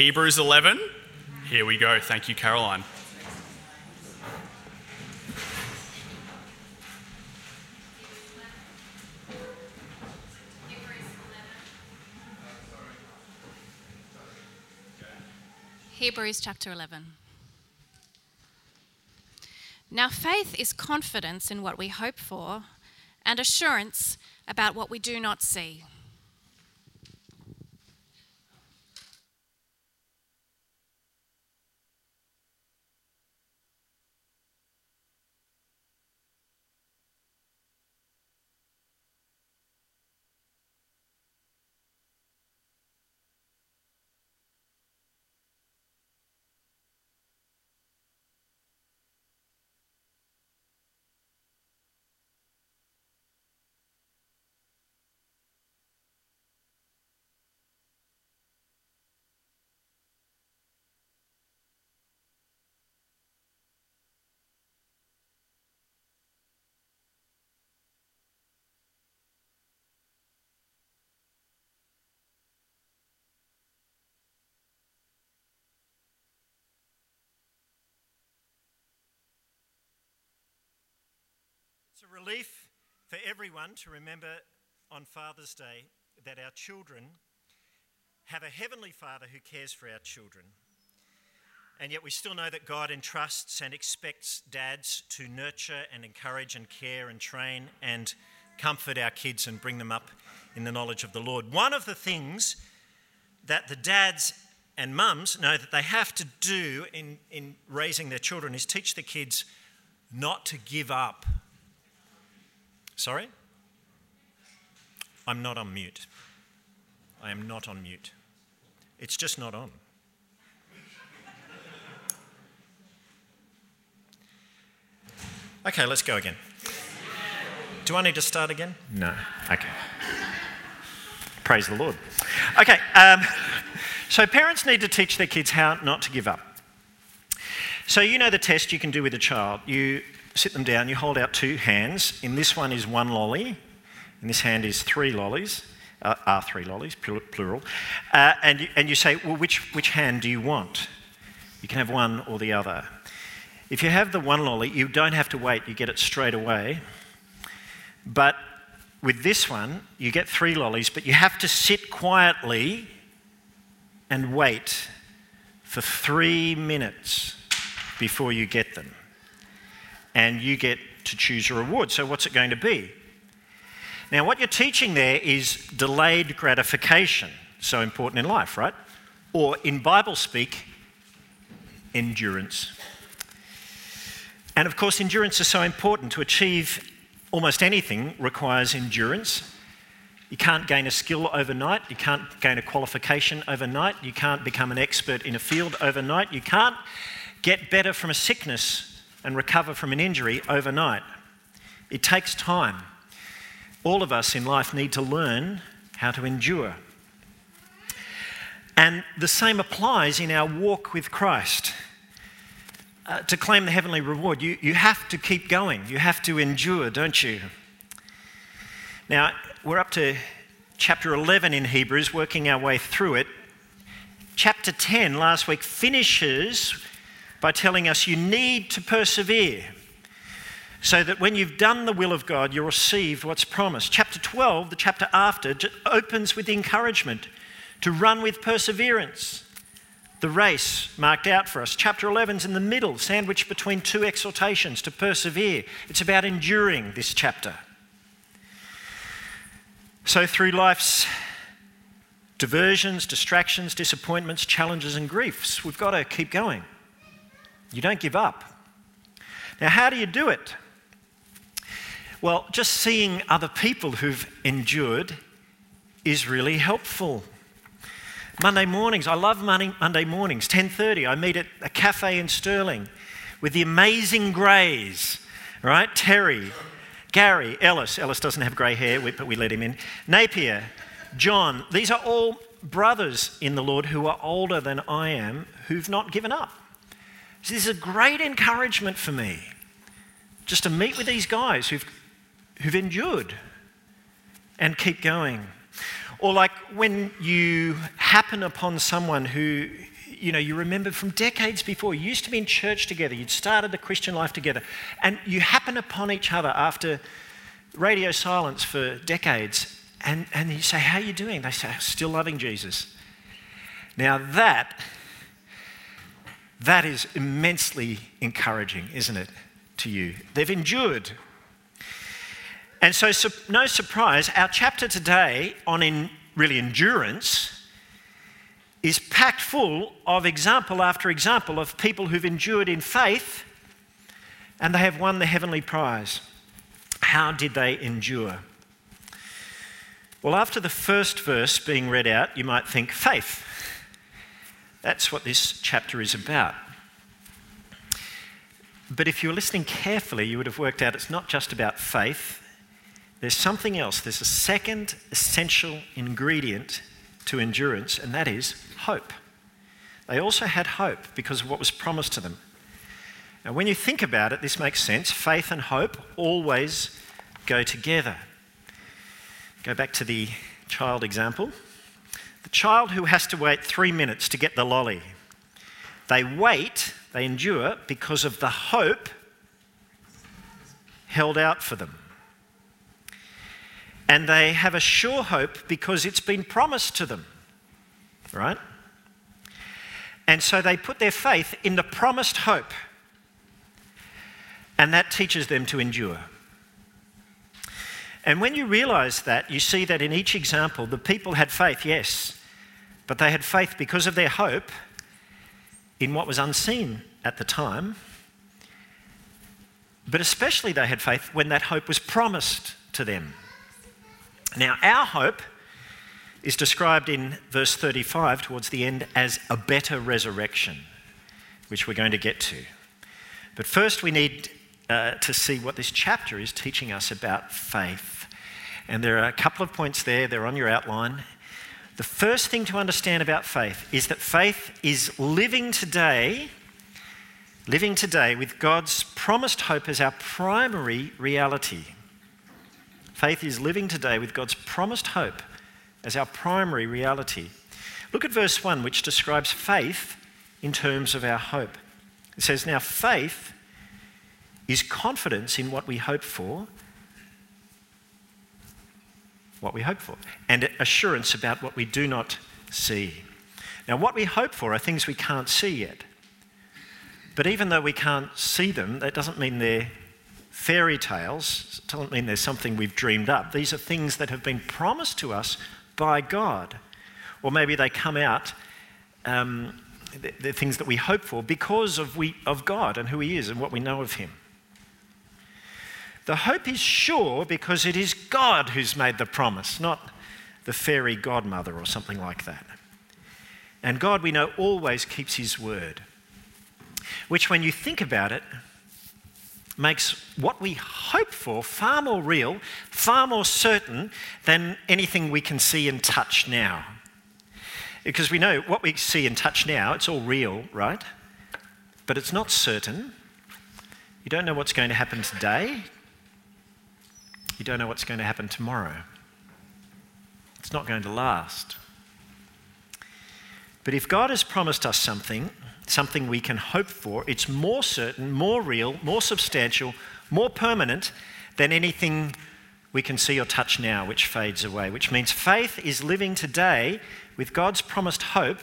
Hebrews 11. Here we go. Thank you, Caroline. Hebrews chapter 11. Now, faith is confidence in what we hope for and assurance about what we do not see. It's a relief for everyone to remember on Father's Day that our children have a heavenly Father who cares for our children. And yet we still know that God entrusts and expects dads to nurture and encourage and care and train and comfort our kids and bring them up in the knowledge of the Lord. One of the things that the dads and mums know that they have to do in, in raising their children is teach the kids not to give up Sorry? I'm not on mute. I am not on mute. It's just not on. Okay, let's go again. Do I need to start again? No. Okay. Praise the Lord. Okay, um, so parents need to teach their kids how not to give up. So, you know the test you can do with a child. You sit them down, you hold out two hands. In this one is one lolly, in this hand is three lollies, uh, are three lollies, plural. Uh, and, you, and you say, well, which, which hand do you want? You can have one or the other. If you have the one lolly, you don't have to wait, you get it straight away. But with this one, you get three lollies, but you have to sit quietly and wait for three minutes before you get them and you get to choose your reward. So, what's it going to be? Now, what you're teaching there is delayed gratification, so important in life, right? Or in Bible speak, endurance. And of course, endurance is so important. To achieve almost anything requires endurance. You can't gain a skill overnight. You can't gain a qualification overnight. You can't become an expert in a field overnight. You can't get better from a sickness and recover from an injury overnight. It takes time. All of us in life need to learn how to endure. And the same applies in our walk with Christ. Uh, to claim the heavenly reward, you, you have to keep going. You have to endure, don't you? Now, we're up to chapter 11 in Hebrews, working our way through it. Chapter 10 last week finishes by telling us you need to persevere so that when you've done the will of God, you'll receive what's promised. Chapter 12, the chapter after, opens with encouragement to run with perseverance. The race marked out for us. Chapter 11's in the middle, sandwiched between two exhortations to persevere. It's about enduring this chapter. So, through life's diversions, distractions, disappointments, challenges, and griefs, we've got to keep going. You don't give up. Now, how do you do it? Well, just seeing other people who've endured is really helpful. Monday mornings, I love Monday mornings, 10:30. I meet at a cafe in Stirling with the amazing Greys, right? Terry, Gary, Ellis. Ellis doesn't have grey hair, but we let him in. Napier, John. These are all brothers in the Lord who are older than I am, who've not given up. This is a great encouragement for me just to meet with these guys who've, who've endured and keep going. Or like when you happen upon someone who you know you remember from decades before, you used to be in church together, you'd started the Christian life together, and you happen upon each other after radio silence for decades, and, and you say, How are you doing? They say, Still loving Jesus. Now that that is immensely encouraging, isn't it, to you? They've endured. And so, no surprise, our chapter today on in, really endurance is packed full of example after example of people who've endured in faith and they have won the heavenly prize. How did they endure? Well, after the first verse being read out, you might think faith. That's what this chapter is about. But if you were listening carefully, you would have worked out it's not just about faith. There's something else. There's a second essential ingredient to endurance, and that is hope. They also had hope because of what was promised to them. And when you think about it, this makes sense. Faith and hope always go together. Go back to the child example. The child who has to wait three minutes to get the lolly. They wait, they endure because of the hope held out for them. And they have a sure hope because it's been promised to them, right? And so they put their faith in the promised hope. And that teaches them to endure. And when you realize that, you see that in each example, the people had faith, yes, but they had faith because of their hope in what was unseen at the time. But especially they had faith when that hope was promised to them. Now, our hope is described in verse 35 towards the end as a better resurrection, which we're going to get to. But first, we need uh, to see what this chapter is teaching us about faith. And there are a couple of points there, they're on your outline. The first thing to understand about faith is that faith is living today, living today with God's promised hope as our primary reality. Faith is living today with God's promised hope as our primary reality. Look at verse 1, which describes faith in terms of our hope. It says, Now faith is confidence in what we hope for, what we hope for, and assurance about what we do not see. Now, what we hope for are things we can't see yet. But even though we can't see them, that doesn't mean they're fairy tales. It doesn't mean they're something we've dreamed up. These are things that have been promised to us by God. Or maybe they come out, um, they're things that we hope for because of, we, of God and who He is and what we know of Him. The hope is sure because it is God who's made the promise, not the fairy godmother or something like that. And God, we know, always keeps his word, which, when you think about it, makes what we hope for far more real, far more certain than anything we can see and touch now. Because we know what we see and touch now, it's all real, right? But it's not certain. You don't know what's going to happen today. You don't know what's going to happen tomorrow. It's not going to last. But if God has promised us something, something we can hope for, it's more certain, more real, more substantial, more permanent than anything we can see or touch now, which fades away. Which means faith is living today with God's promised hope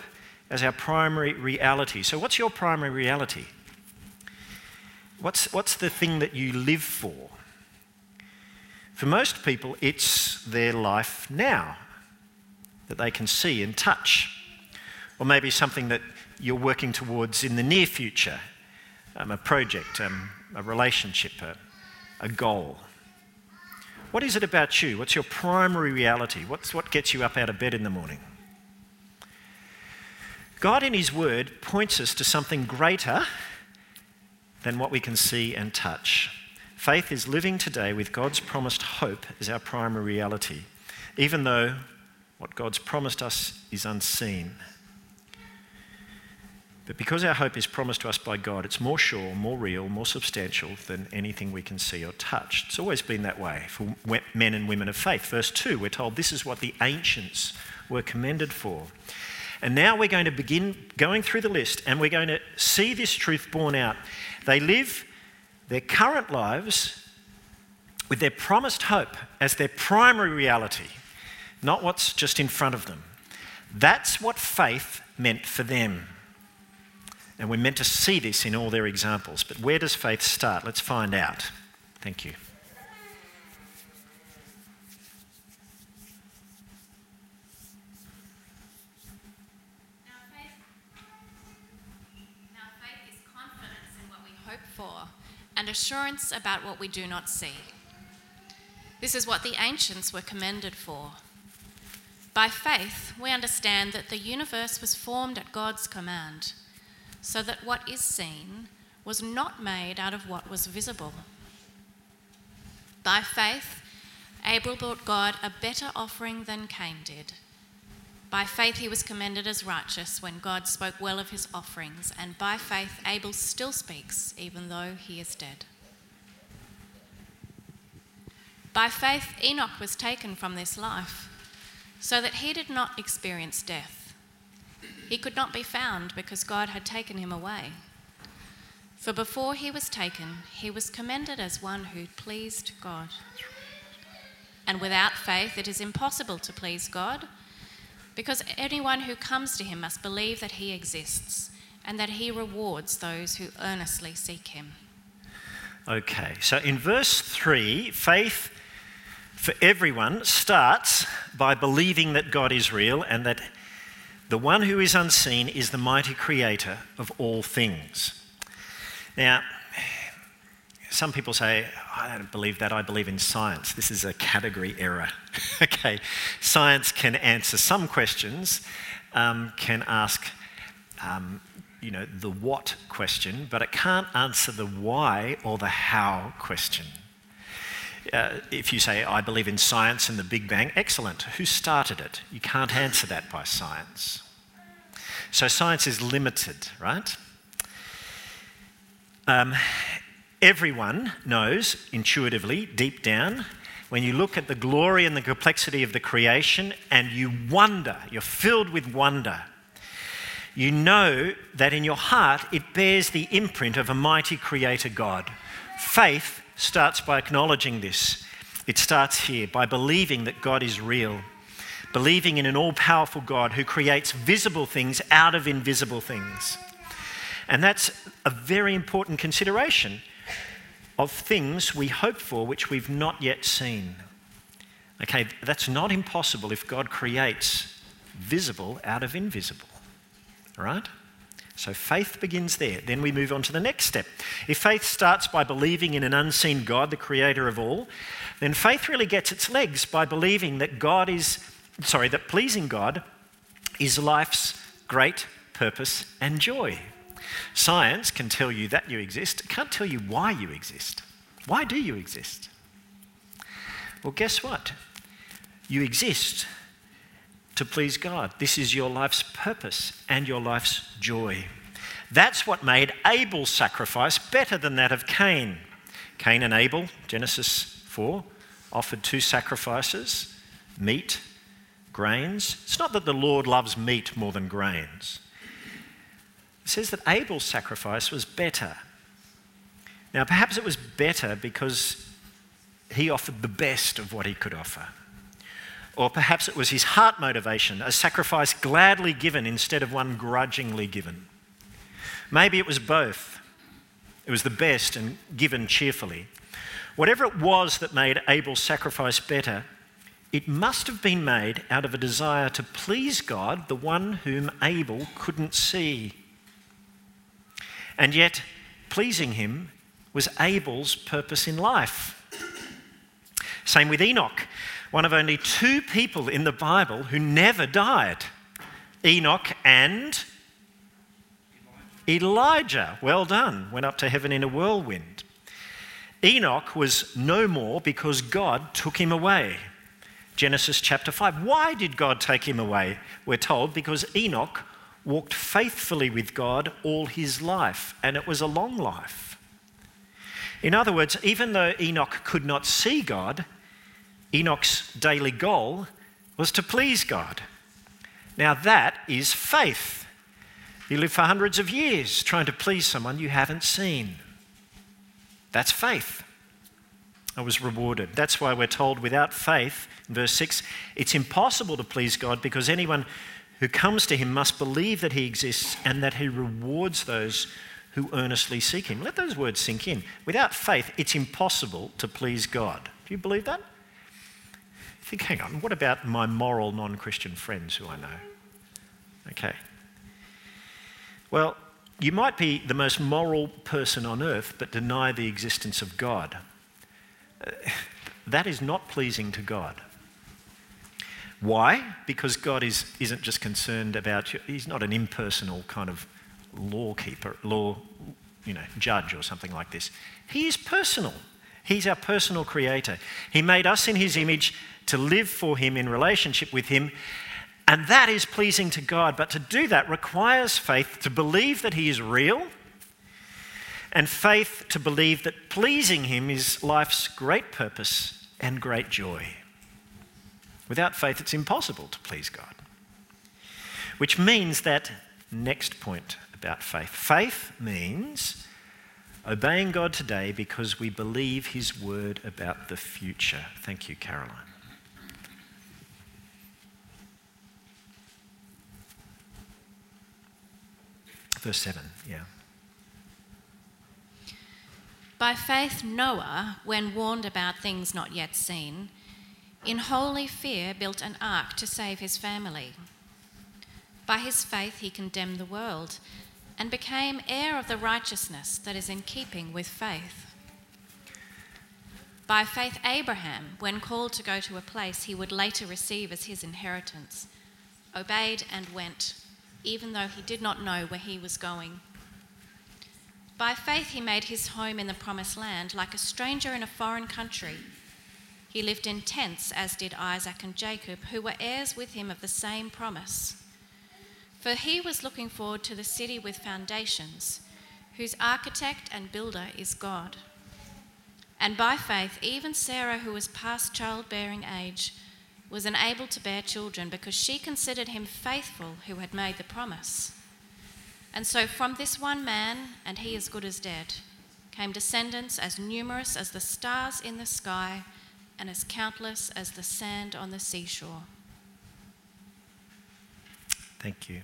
as our primary reality. So, what's your primary reality? What's, what's the thing that you live for? For most people, it's their life now that they can see and touch. Or maybe something that you're working towards in the near future um, a project, um, a relationship, a, a goal. What is it about you? What's your primary reality? What's what gets you up out of bed in the morning? God, in His Word, points us to something greater than what we can see and touch. Faith is living today with God's promised hope as our primary reality, even though what God's promised us is unseen. But because our hope is promised to us by God, it's more sure, more real, more substantial than anything we can see or touch. It's always been that way for men and women of faith. Verse 2, we're told this is what the ancients were commended for. And now we're going to begin going through the list and we're going to see this truth borne out. They live their current lives with their promised hope as their primary reality, not what's just in front of them. That's what faith meant for them. And we're meant to see this in all their examples. But where does faith start? Let's find out. Thank you. And assurance about what we do not see. This is what the ancients were commended for. By faith, we understand that the universe was formed at God's command so that what is seen was not made out of what was visible. By faith, Abel brought God a better offering than Cain did. By faith, he was commended as righteous when God spoke well of his offerings, and by faith, Abel still speaks, even though he is dead. By faith, Enoch was taken from this life, so that he did not experience death. He could not be found because God had taken him away. For before he was taken, he was commended as one who pleased God. And without faith, it is impossible to please God, because anyone who comes to him must believe that he exists and that he rewards those who earnestly seek him. Okay, so in verse 3, faith for everyone starts by believing that God is real and that the one who is unseen is the mighty creator of all things. Now, some people say, I don't believe that, I believe in science. This is a category error. okay, science can answer some questions, um, can ask, um, you know, the what question, but it can't answer the why or the how question. Uh, if you say, I believe in science and the Big Bang, excellent. Who started it? You can't answer that by science. So science is limited, right? Um, everyone knows intuitively, deep down, when you look at the glory and the complexity of the creation and you wonder, you're filled with wonder, you know that in your heart it bears the imprint of a mighty creator God. Faith starts by acknowledging this. It starts here by believing that God is real, believing in an all powerful God who creates visible things out of invisible things. And that's a very important consideration of things we hope for which we've not yet seen. Okay, that's not impossible if God creates visible out of invisible. Right? So faith begins there. Then we move on to the next step. If faith starts by believing in an unseen God, the creator of all, then faith really gets its legs by believing that God is, sorry, that pleasing God is life's great purpose and joy. Science can tell you that you exist, it can't tell you why you exist. Why do you exist? Well, guess what? You exist to please God. This is your life's purpose and your life's joy. That's what made Abel's sacrifice better than that of Cain. Cain and Abel, Genesis 4, offered two sacrifices meat, grains. It's not that the Lord loves meat more than grains. It says that Abel's sacrifice was better. Now, perhaps it was better because he offered the best of what he could offer. Or perhaps it was his heart motivation, a sacrifice gladly given instead of one grudgingly given. Maybe it was both. It was the best and given cheerfully. Whatever it was that made Abel's sacrifice better, it must have been made out of a desire to please God, the one whom Abel couldn't see. And yet, pleasing him was Abel's purpose in life. Same with Enoch one of only two people in the Bible who never died Enoch and Elijah. Well done. Went up to heaven in a whirlwind. Enoch was no more because God took him away. Genesis chapter 5. Why did God take him away? We're told because Enoch walked faithfully with God all his life, and it was a long life. In other words, even though Enoch could not see God, Enoch's daily goal was to please God. Now, that is faith. You live for hundreds of years trying to please someone you haven't seen. That's faith. I was rewarded. That's why we're told without faith, in verse 6, it's impossible to please God because anyone who comes to him must believe that he exists and that he rewards those who earnestly seek him. Let those words sink in. Without faith, it's impossible to please God. Do you believe that? Think, hang on, what about my moral non Christian friends who I know? Okay. Well, you might be the most moral person on earth but deny the existence of God. Uh, that is not pleasing to God. Why? Because God is, isn't just concerned about you, He's not an impersonal kind of law keeper, law, you know, judge or something like this. He is personal. He's our personal creator. He made us in His image to live for Him in relationship with Him, and that is pleasing to God. But to do that requires faith to believe that He is real, and faith to believe that pleasing Him is life's great purpose and great joy. Without faith, it's impossible to please God. Which means that next point about faith faith means obeying God today because we believe His word about the future. Thank you, Caroline. Verse 7, yeah. By faith, Noah, when warned about things not yet seen, in holy fear built an ark to save his family. By his faith, he condemned the world and became heir of the righteousness that is in keeping with faith. By faith, Abraham, when called to go to a place he would later receive as his inheritance, obeyed and went, even though he did not know where he was going. By faith, he made his home in the promised land like a stranger in a foreign country he lived in tents, as did Isaac and Jacob, who were heirs with him of the same promise. For he was looking forward to the city with foundations, whose architect and builder is God. And by faith, even Sarah, who was past childbearing age, was enabled to bear children because she considered him faithful who had made the promise. And so, from this one man, and he as good as dead, came descendants as numerous as the stars in the sky and as countless as the sand on the seashore. Thank you.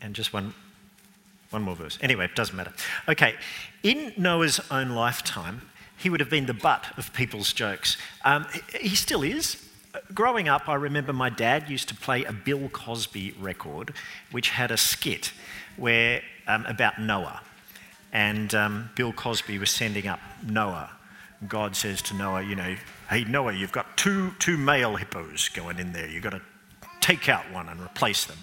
And just one, one more verse. Anyway, it doesn't matter. Okay, in Noah's own lifetime, he would have been the butt of people's jokes. Um, he still is. Growing up, I remember my dad used to play a Bill Cosby record, which had a skit where um, about Noah, and um, Bill Cosby was sending up Noah. God says to Noah, you know, hey, Noah, you've got two, two male hippos going in there. You've got to take out one and replace them.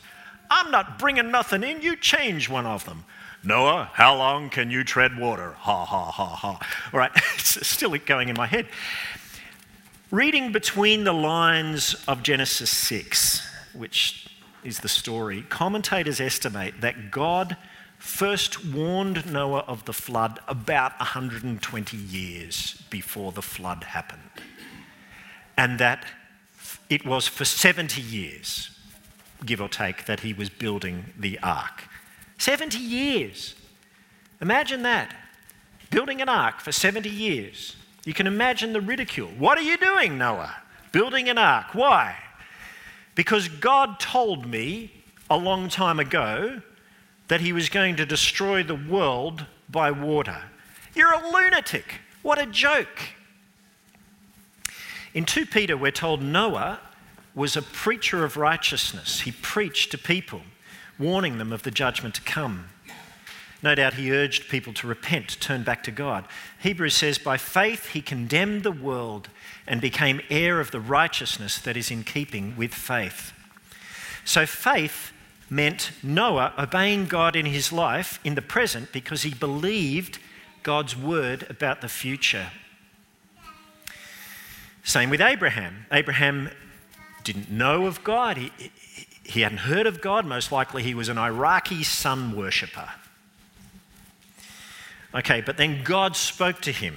I'm not bringing nothing in. You change one of them. Noah, how long can you tread water? Ha, ha, ha, ha. All right, it's still going in my head. Reading between the lines of Genesis 6, which is the story, commentators estimate that God first warned Noah of the flood about 120 years before the flood happened and that it was for 70 years, give or take, that he was building the ark. 70 years. Imagine that. Building an ark for 70 years. You can imagine the ridicule. What are you doing, Noah? Building an ark. Why? Because God told me a long time ago that he was going to destroy the world by water. You're a lunatic. What a joke. In 2 Peter, we're told Noah was a preacher of righteousness. He preached to people, warning them of the judgment to come. No doubt he urged people to repent, turn back to God. Hebrews says, By faith he condemned the world and became heir of the righteousness that is in keeping with faith. So faith meant Noah obeying God in his life in the present because he believed God's word about the future. Same with Abraham. Abraham didn't know of God. He, he hadn't heard of God. Most likely he was an Iraqi sun worshipper. Okay, but then God spoke to him,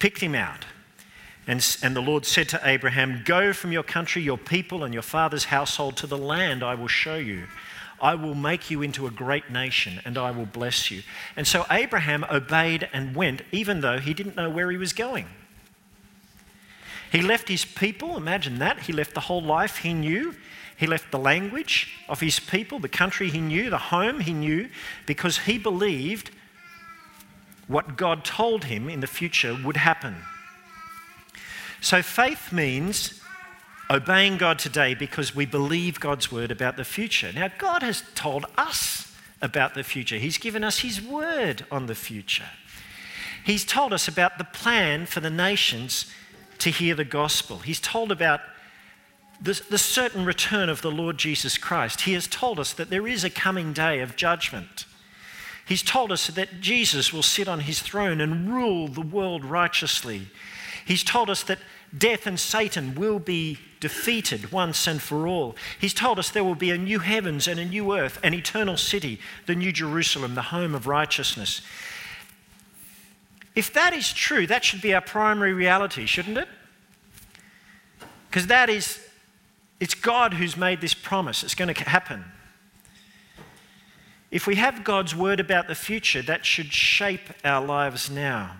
picked him out. And, and the Lord said to Abraham, Go from your country, your people, and your father's household to the land I will show you. I will make you into a great nation, and I will bless you. And so Abraham obeyed and went, even though he didn't know where he was going. He left his people, imagine that. He left the whole life he knew. He left the language of his people, the country he knew, the home he knew, because he believed what God told him in the future would happen. So faith means obeying God today because we believe God's word about the future. Now, God has told us about the future, He's given us His word on the future. He's told us about the plan for the nations to hear the gospel. He's told about the, the, certain return of the Lord Jesus Christ. He has told us that there is a coming day of judgment. He's told us that Jesus will sit on his throne and rule the world righteously. He's told us that death and Satan will be defeated once and for all. He's told us there will be a new heavens and a new earth, an eternal city, the new Jerusalem, the home of righteousness. If that is true, that should be our primary reality, shouldn't it? Because that is, it's God who's made this promise. It's going to happen. If we have God's word about the future, that should shape our lives now.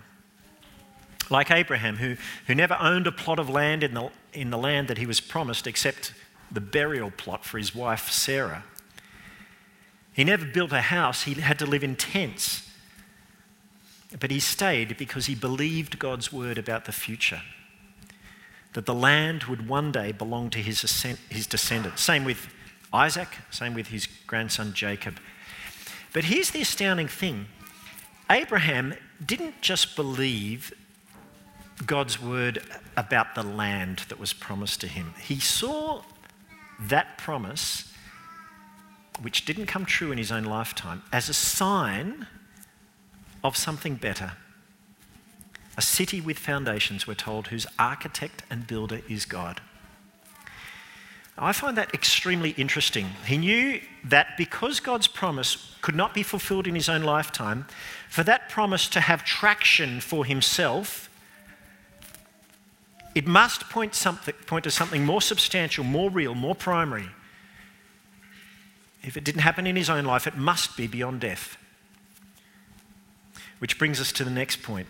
Like Abraham, who, who never owned a plot of land in the, in the land that he was promised except the burial plot for his wife Sarah. He never built a house, he had to live in tents. But he stayed because he believed God's word about the future. That the land would one day belong to his, his descendants. Same with Isaac, same with his grandson Jacob. But here's the astounding thing Abraham didn't just believe God's word about the land that was promised to him, he saw that promise, which didn't come true in his own lifetime, as a sign of something better. A city with foundations, we're told, whose architect and builder is God. I find that extremely interesting. He knew that because God's promise could not be fulfilled in his own lifetime, for that promise to have traction for himself, it must point, something, point to something more substantial, more real, more primary. If it didn't happen in his own life, it must be beyond death. Which brings us to the next point.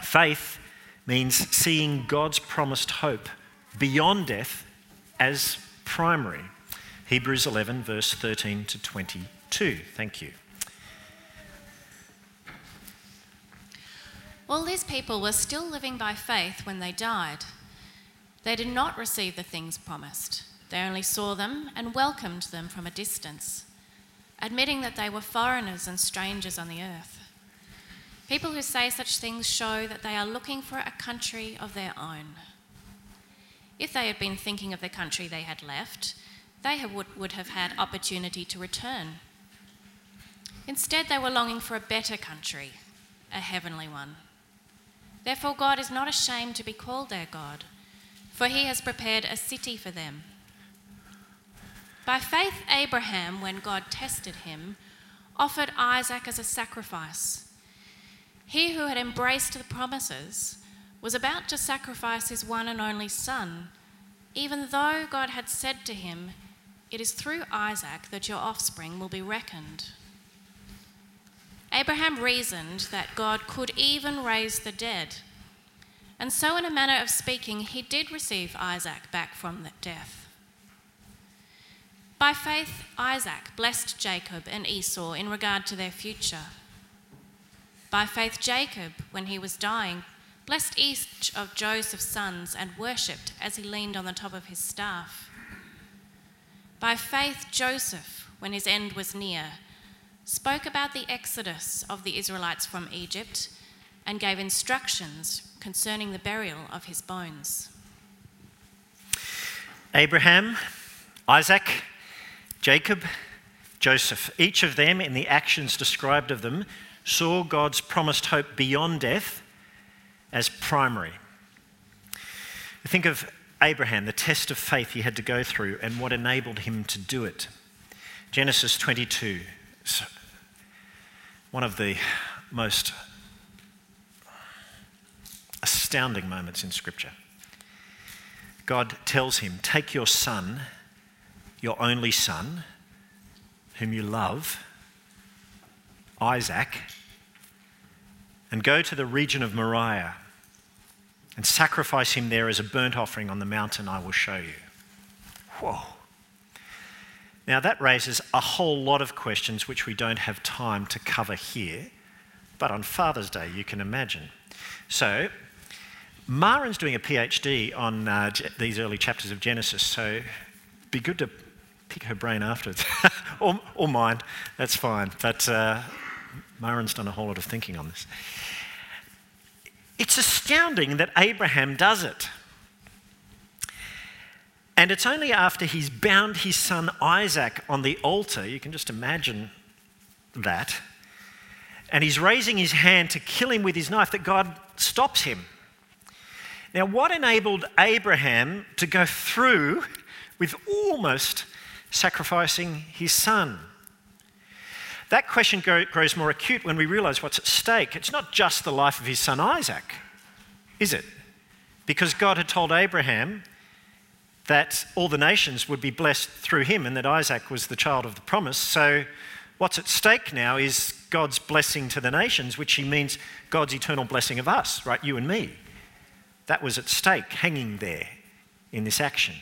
Faith means seeing God's promised hope beyond death as primary. Hebrews 11, verse 13 to 22. Thank you. All these people were still living by faith when they died. They did not receive the things promised. They only saw them and welcomed them from a distance, admitting that they were foreigners and strangers on the earth. People who say such things show that they are looking for a country of their own. If they had been thinking of the country they had left, they would, have had opportunity to return. Instead, they were longing for a better country, a heavenly one. Therefore, God is not ashamed to be called their God, for he has prepared a city for them. By faith, Abraham, when God tested him, offered Isaac as a sacrifice. He who had embraced the promises was about to sacrifice his one and only son, even though God had said to him, It is through Isaac that your offspring will be reckoned. Abraham reasoned that God could even raise the dead. And so, in a manner of speaking, he did receive Isaac back from the death. By faith, Isaac blessed Jacob and Esau in regard to their future. By faith, Jacob, when he was dying, blessed each of Joseph's sons and worshipped as he leaned on the top of his staff. By faith, Joseph, when his end was near, spoke about the exodus of the Israelites from Egypt and gave instructions concerning the burial of his bones. Abraham, Isaac, Jacob, Joseph, each of them, in the actions described of them, saw God's promised hope beyond death as primary. Think of Abraham, the test of faith he had to go through, and what enabled him to do it. Genesis 22, one of the most astounding moments in Scripture. God tells him, Take your son, your only son, whom you love, Isaac, and go to the region of Moriah and sacrifice him there as a burnt offering on the mountain I will show you. Whoa. Now, that raises a whole lot of questions which we don't have time to cover here, but on Father's Day, you can imagine. So, Marin's doing a PhD on uh, these early chapters of Genesis, so be good to pick her brain afterwards, or, or mine, that's fine. But uh, done a whole lot of thinking on this. It's astounding that Abraham does it. And it's only after he's bound his son Isaac on the altar, you can just imagine that, and he's raising his hand to kill him with his knife that God stops him. Now, what enabled Abraham to go through with almost sacrificing his son? That question grows more acute when we realize what's at stake. It's not just the life of his son Isaac, is it? Because God had told Abraham that all the nations would be blessed through him and that Isaac was the child of the promise. So, what's at stake now is God's blessing to the nations, which he means God's eternal blessing of us, right? You and me. That was at stake, hanging there in this action.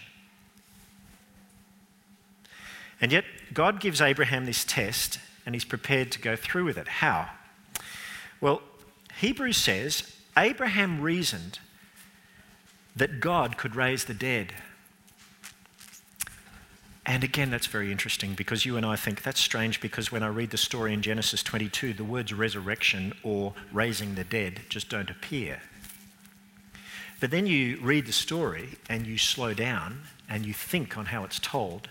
And yet, God gives Abraham this test and he's prepared to go through with it. How? Well, Hebrews says Abraham reasoned that God could raise the dead. And again, that's very interesting because you and I think that's strange because when I read the story in Genesis 22, the words resurrection or raising the dead just don't appear. But then you read the story and you slow down and you think on how it's told.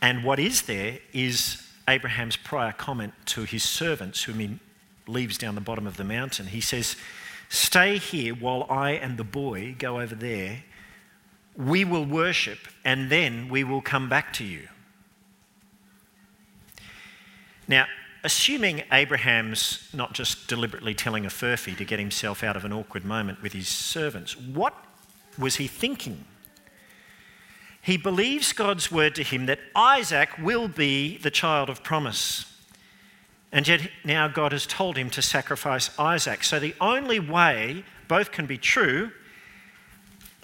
And what is there is Abraham's prior comment to his servants, whom he leaves down the bottom of the mountain. He says, Stay here while I and the boy go over there we will worship and then we will come back to you. Now, assuming Abraham's not just deliberately telling a furphy to get himself out of an awkward moment with his servants, what was he thinking? He believes God's word to him that Isaac will be the child of promise. And yet now God has told him to sacrifice Isaac. So the only way both can be true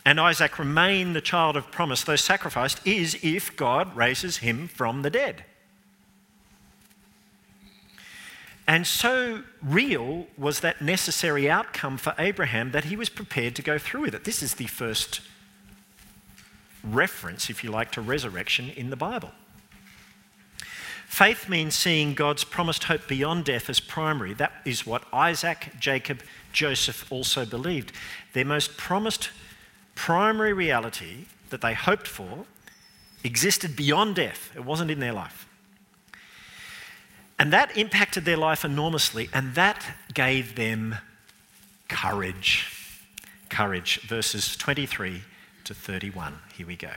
and Isaac remain the child of promise, though sacrificed, is if God raises him from the dead. And so real was that necessary outcome for Abraham that he was prepared to go through with it. This is the first reference, if you like, to resurrection in the Bible. Faith means seeing God's promised hope beyond death as primary. That is what Isaac, Jacob, Joseph also believed. Their most promised primary reality that they hoped for existed beyond death, it wasn't in their life. And that impacted their life enormously, and that gave them courage. Courage, verses 23 to 31. Here we go.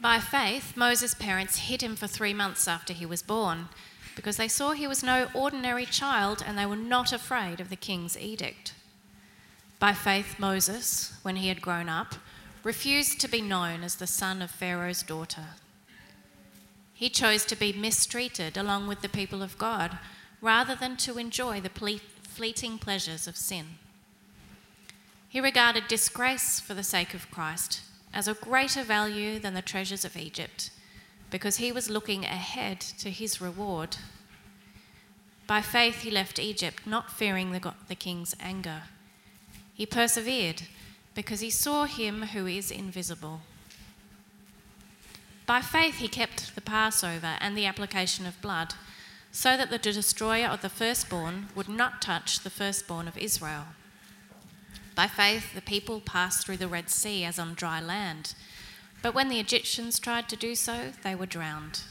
By faith, Moses' parents hid him for three months after he was born, because they saw he was no ordinary child and they were not afraid of the king's edict. By faith, Moses, when he had grown up, refused to be known as the son of Pharaoh's daughter. He chose to be mistreated along with the people of God rather than to enjoy the fleeting pleasures of sin. He regarded disgrace for the sake of Christ as of greater value than the treasures of Egypt because he was looking ahead to his reward. By faith, he left Egypt, not fearing the, the king's anger. He persevered because he saw him who is invisible. By faith, he kept the Passover and the application of blood, so that the destroyer of the firstborn would not touch the firstborn of Israel. By faith, the people passed through the Red Sea as on dry land, but when the Egyptians tried to do so, they were drowned.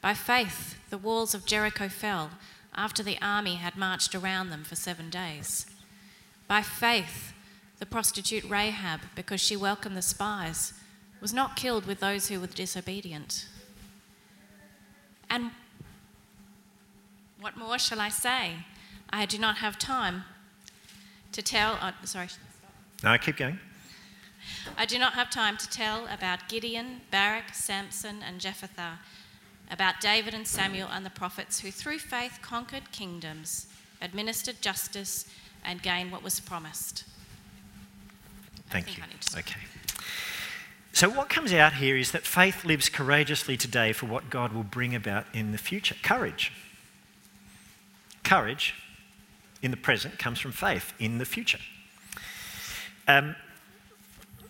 By faith, the walls of Jericho fell after the army had marched around them for seven days. By faith, the prostitute Rahab, because she welcomed the spies, was not killed with those who were disobedient. And what more shall I say? I do not have time to tell. Oh, sorry. No, keep going. I do not have time to tell about Gideon, Barak, Samson, and Jephthah, about David and Samuel and the prophets who through faith conquered kingdoms, administered justice, and gain what was promised. Thank you. Okay. So, what comes out here is that faith lives courageously today for what God will bring about in the future. Courage. Courage in the present comes from faith in the future. Um,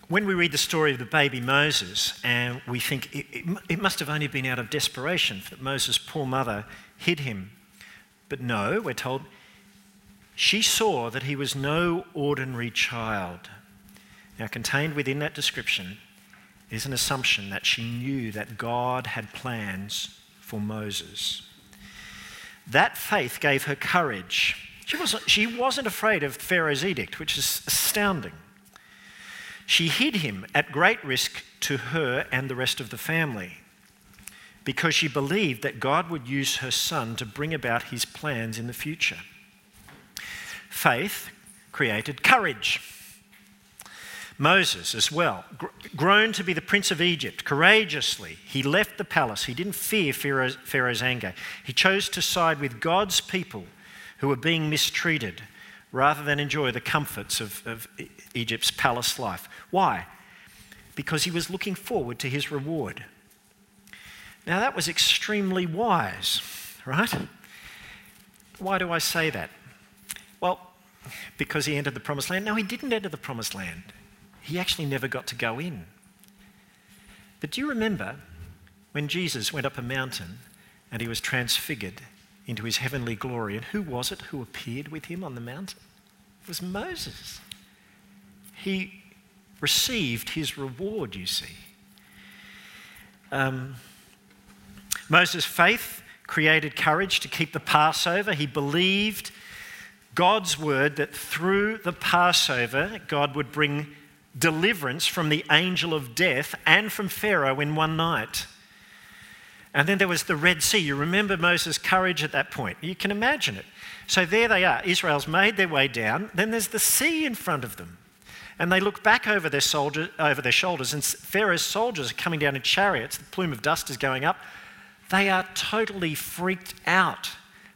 when we read the story of the baby Moses, and we think it, it, it, must have only been out of desperation that Moses' poor mother hid him. But no, we're told she saw that he was no ordinary child. Now, contained within that description is an assumption that she knew that God had plans for Moses. That faith gave her courage. She wasn't, she wasn't afraid of Pharaoh's edict, which is astounding. She hid him at great risk to her and the rest of the family because she believed that God would use her son to bring about his plans in the future. Faith created courage. Moses, as well, grown to be the prince of Egypt, courageously, he left the palace. He didn't fear Pharaoh's, Pharaoh's anger. He chose to side with God's people who were being mistreated rather than enjoy the comforts of, of Egypt's palace life. Why? Because he was looking forward to his reward. Now, that was extremely wise, right? Why do I say that? Well, because he entered the promised land. No, he didn't enter the promised land. He actually never got to go in. But do you remember when Jesus went up a mountain and he was transfigured into his heavenly glory? And who was it who appeared with him on the mountain? It was Moses. He received his reward, you see. Um, Moses' faith created courage to keep the Passover. He believed God's word that through the Passover, God would bring deliverance from the angel of death and from Pharaoh in one night. And then there was the Red Sea. You remember Moses' courage at that point. You can imagine it. So there they are. Israel's made their way down. Then there's the sea in front of them. And they look back over their, soldier, over their shoulders, and Pharaoh's soldiers are coming down in chariots. The plume of dust is going up. They are totally freaked out.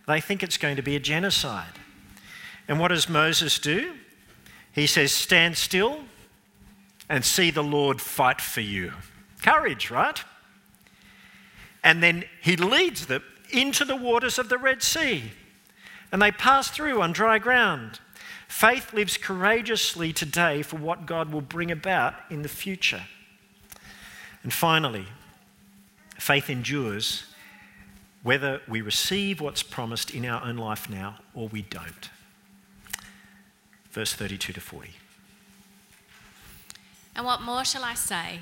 They think it's going to be a genocide. And what does Moses do? He says, Stand still and see the Lord fight for you. Courage, right? And then he leads them into the waters of the Red Sea. And they pass through on dry ground. Faith lives courageously today for what God will bring about in the future. And finally, faith endures whether we receive what's promised in our own life now or we don't. Verse 32 to 40. And what more shall I say?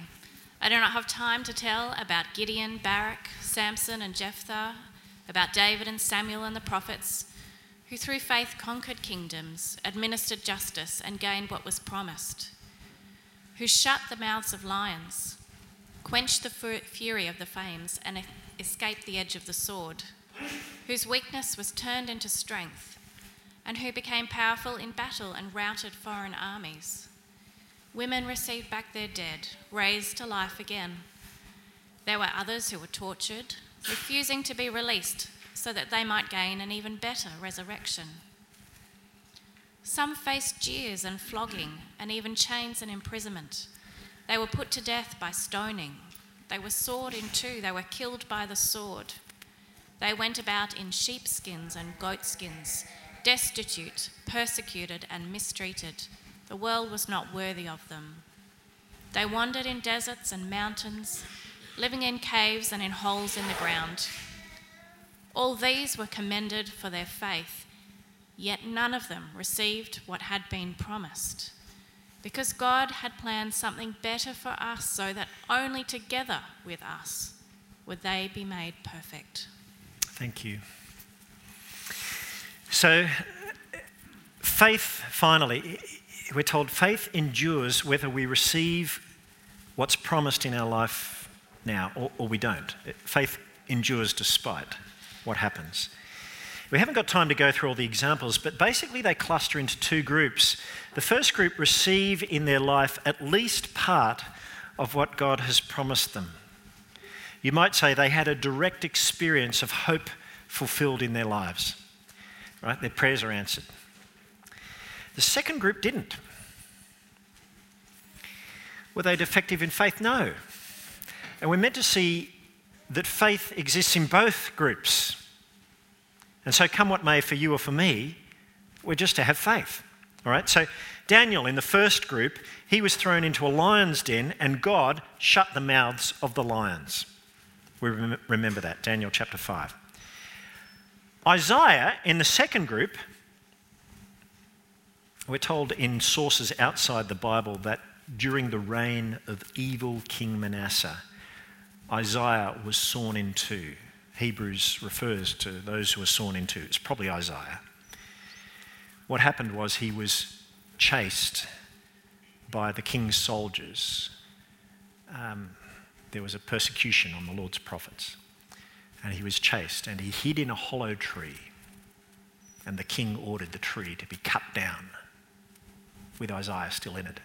I do not have time to tell about Gideon, Barak, Samson, and Jephthah, about David and Samuel and the prophets who through faith conquered kingdoms, administered justice, and gained what was promised, who shut the mouths of lions, quenched the fury of the flames, and escaped the edge of the sword, whose weakness was turned into strength, and who became powerful in battle and routed foreign armies. Women received back their dead, raised to life again. There were others who were tortured, refusing to be released so that they might gain an even better resurrection. Some faced jeers and flogging, and even chains and imprisonment. They were put to death by stoning. They were sawed in two. They were killed by the sword. They went about in sheepskins and goatskins, destitute, persecuted, and mistreated. The world was not worthy of them. They wandered in deserts and mountains, living in caves and in holes in the ground. All these were commended for their faith, yet none of them received what had been promised. Because God had planned something better for us, so that only together with us would they be made perfect. Thank you. So, faith, finally, we're told faith endures whether we receive what's promised in our life now or, or we don't. Faith endures despite what happens. We haven't got time to go through all the examples, but basically they cluster into two groups. The first group receive in their life at least part of what God has promised them. You might say they had a direct experience of hope fulfilled in their lives. Right? Their prayers are answered. The second group didn't. Were they defective in faith? No. And we're meant to see that faith exists in both groups. And so, come what may for you or for me, we're just to have faith. All right? So, Daniel in the first group, he was thrown into a lion's den and God shut the mouths of the lions. We remember that, Daniel chapter 5. Isaiah in the second group, we're told in sources outside the Bible that during the reign of evil King Manasseh, Isaiah was sawn in two. Hebrews refers to those who were sawn in two. It's probably Isaiah. What happened was he was chased by the king's soldiers. Um, there was a persecution on the Lord's prophets, and he was chased, and he hid in a hollow tree. And the king ordered the tree to be cut down with Isaiah still in it.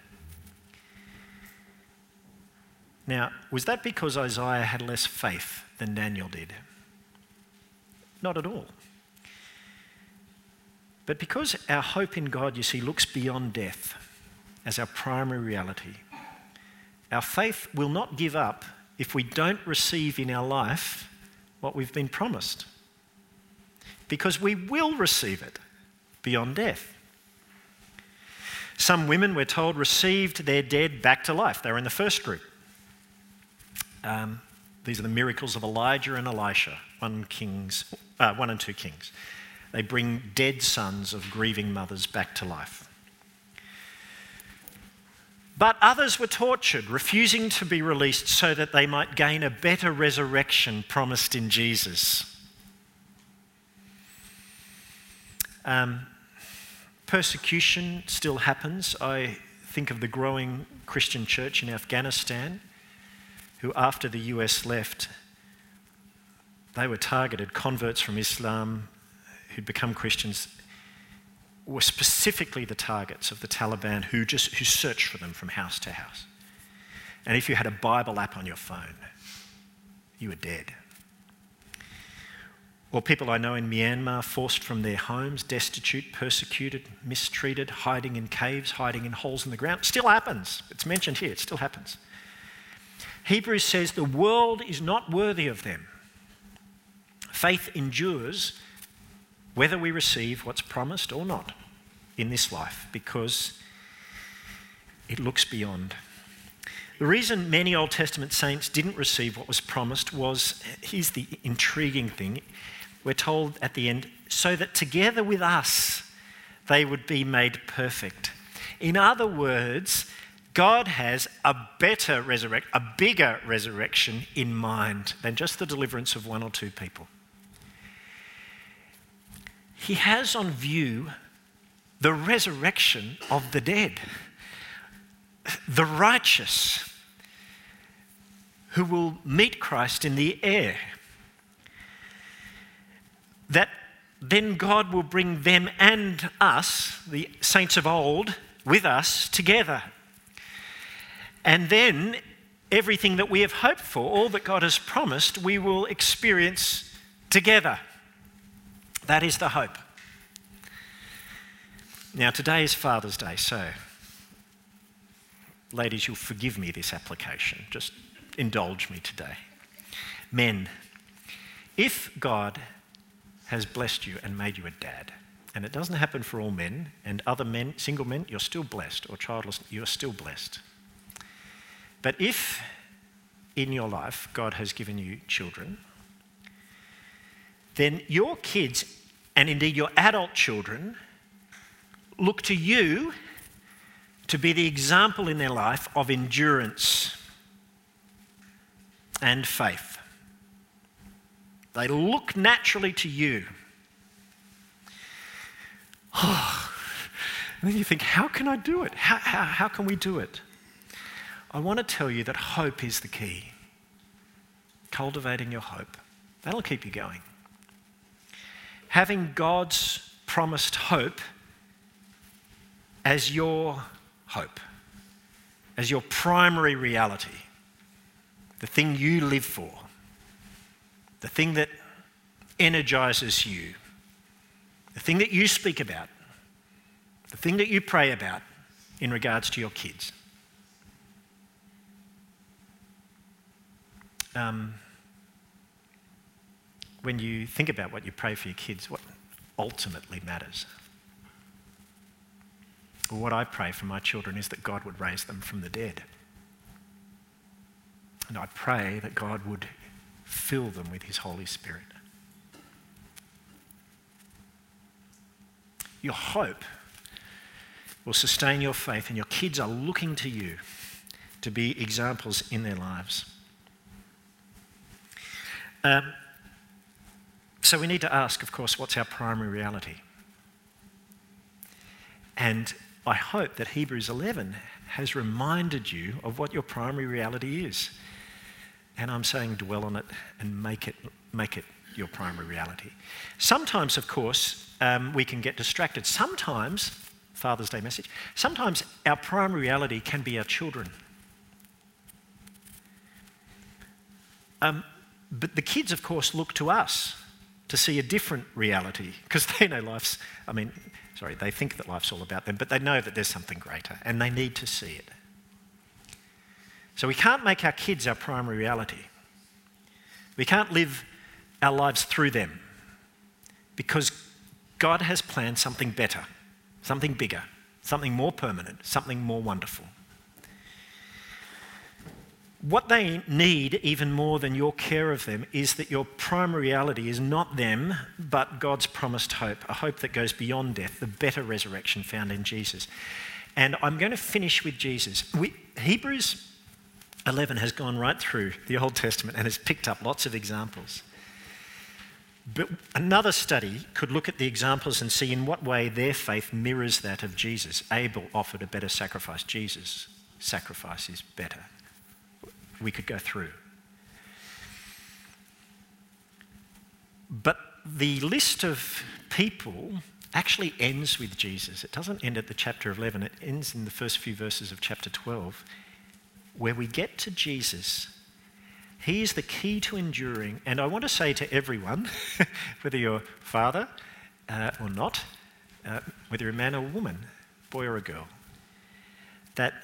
Now, was that because Isaiah had less faith than Daniel did? Not at all. But because our hope in God, you see, looks beyond death as our primary reality, our faith will not give up if we don't receive in our life what we've been promised. Because we will receive it beyond death. Some women, we're told, received their dead back to life. They were in the first group. Um, these are the miracles of Elijah and Elisha, 1, Kings, uh, 1 and 2 Kings. They bring dead sons of grieving mothers back to life. But others were tortured, refusing to be released so that they might gain a better resurrection promised in Jesus. Um, persecution still happens. I think of the growing Christian church in Afghanistan who, after the US left, they were targeted, converts from Islam who'd become Christians were specifically the targets of the Taliban who just who searched for them from house to house. And if you had a Bible app on your phone, you were dead. Or people I know in Myanmar forced from their homes, destitute, persecuted, mistreated, hiding in caves, hiding in holes in the ground. Still happens. It's mentioned here, it still happens. Hebrews says the world is not worthy of them. Faith endures whether we receive what's promised or not in this life because it looks beyond. The reason many Old Testament saints didn't receive what was promised was here's the intriguing thing. We're told at the end, so that together with us they would be made perfect. In other words, God has a better resurrection, a bigger resurrection in mind than just the deliverance of one or two people. He has on view the resurrection of the dead, the righteous who will meet Christ in the air. That then God will bring them and us, the saints of old, with us together and then everything that we have hoped for, all that God has promised, we will experience together. That is the hope. Now, today is Father's Day, so ladies, you'll forgive me this application. Just indulge me today. Men, if God has blessed you and made you a dad, and it doesn't happen for all men, and other men, single men, you're still blessed, or childless, you're still blessed. But if in your life God has given you children, then your kids, and indeed your adult children, look to you to be the example in their life of endurance and faith. They look naturally to you. Oh, And then you think, how can I do it? How, how, how can we do it? I want to tell you that hope is the key. Cultivating your hope. That'll keep you going. Having God's promised hope as your hope, as your primary reality, the thing you live for, the thing that energizes you, the thing that you speak about, the thing that you pray about in regards to your kids. Um, when you think about what you pray for your kids, what ultimately matters? Well, what I pray for my children is that God would raise them from the dead. And I pray that God would fill them with His Holy Spirit. Your hope will sustain your faith, and your kids are looking to you to be examples in their lives. Um, so we need to ask, of course, what's our primary reality? And I hope that Hebrews 11 has reminded you of what your primary reality is. And I'm saying dwell on it and make it, make it your primary reality. Sometimes, of course, um, we can get distracted. Sometimes, Father's Day message, sometimes our primary reality can be our children. Um, but the kids, of course, look to us to see a different reality because they know life's, I mean, sorry, they think that life's all about them, but they know that there's something greater and they need to see it. So we can't make our kids our primary reality. We can't live our lives through them because God has planned something better, something bigger, something more permanent, something more wonderful. What they need, even more than your care of them, is that your primary reality is not them, but God's promised hope, a hope that goes beyond death, the better resurrection found in Jesus. And I'm going to finish with Jesus. We, Hebrews 11 has gone right through the Old Testament and has picked up lots of examples. But another study could look at the examples and see in what way their faith mirrors that of Jesus. Abel offered a better sacrifice, Jesus' sacrifice is better we could go through. But the list of people actually ends with Jesus. It doesn't end at the chapter 11, it ends in the first few verses of chapter 12, where we get to Jesus. He is the key to enduring. And I want to say to everyone, whether you're father uh, or not, uh, whether you're a man or a woman, boy or a girl, that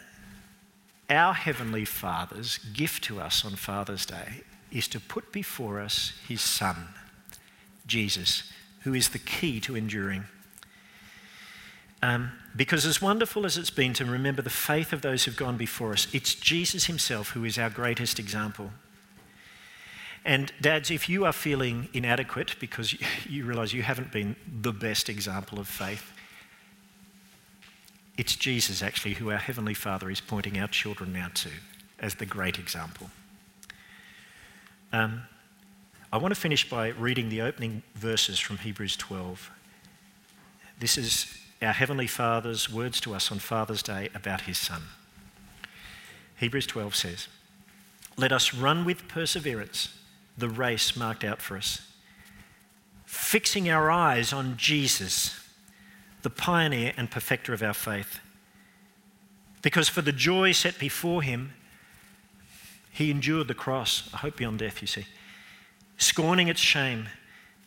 our Heavenly Father's gift to us on Father's Day is to put before us His Son, Jesus, who is the key to enduring. Um, because, as wonderful as it's been to remember the faith of those who've gone before us, it's Jesus Himself who is our greatest example. And, dads, if you are feeling inadequate because you realise you haven't been the best example of faith, it's Jesus, actually, who our Heavenly Father is pointing our children now to as the great example. Um, I want to finish by reading the opening verses from Hebrews 12. This is our Heavenly Father's words to us on Father's Day about His Son. Hebrews 12 says, Let us run with perseverance the race marked out for us, fixing our eyes on Jesus the pioneer and perfecter of our faith. Because for the joy set before him, he endured the cross, a hope beyond death, you see, scorning its shame,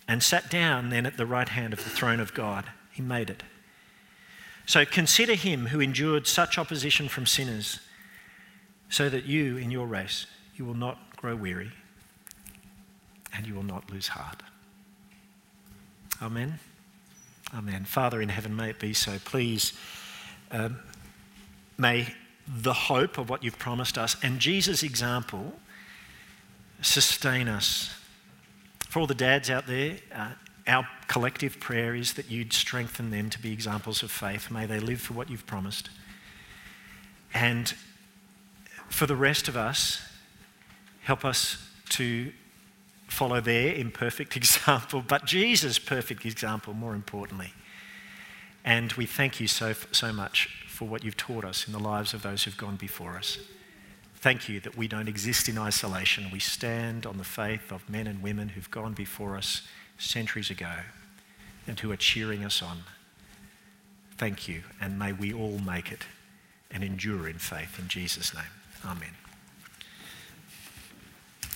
and sat down then at the right hand of the throne of God. He made it. So consider him who endured such opposition from sinners, so that you, in your race, you will not grow weary and you will not lose heart. Amen. Amen. Father in heaven, may it be so. Please, um, may the hope of what you've promised us and Jesus' example sustain us. For all the dads out there, uh, our collective prayer is that you'd strengthen them to be examples of faith. May they live for what you've promised. And for the rest of us, help us to follow their imperfect example, but Jesus' perfect example, more importantly. And we thank you so, so much for what you've taught us in the lives of those who've gone before us. Thank you that we don't exist in isolation. We stand on the faith of men and women who've gone before us centuries ago and who are cheering us on. Thank you, and may we all make it and endure in faith in Jesus' name. Amen.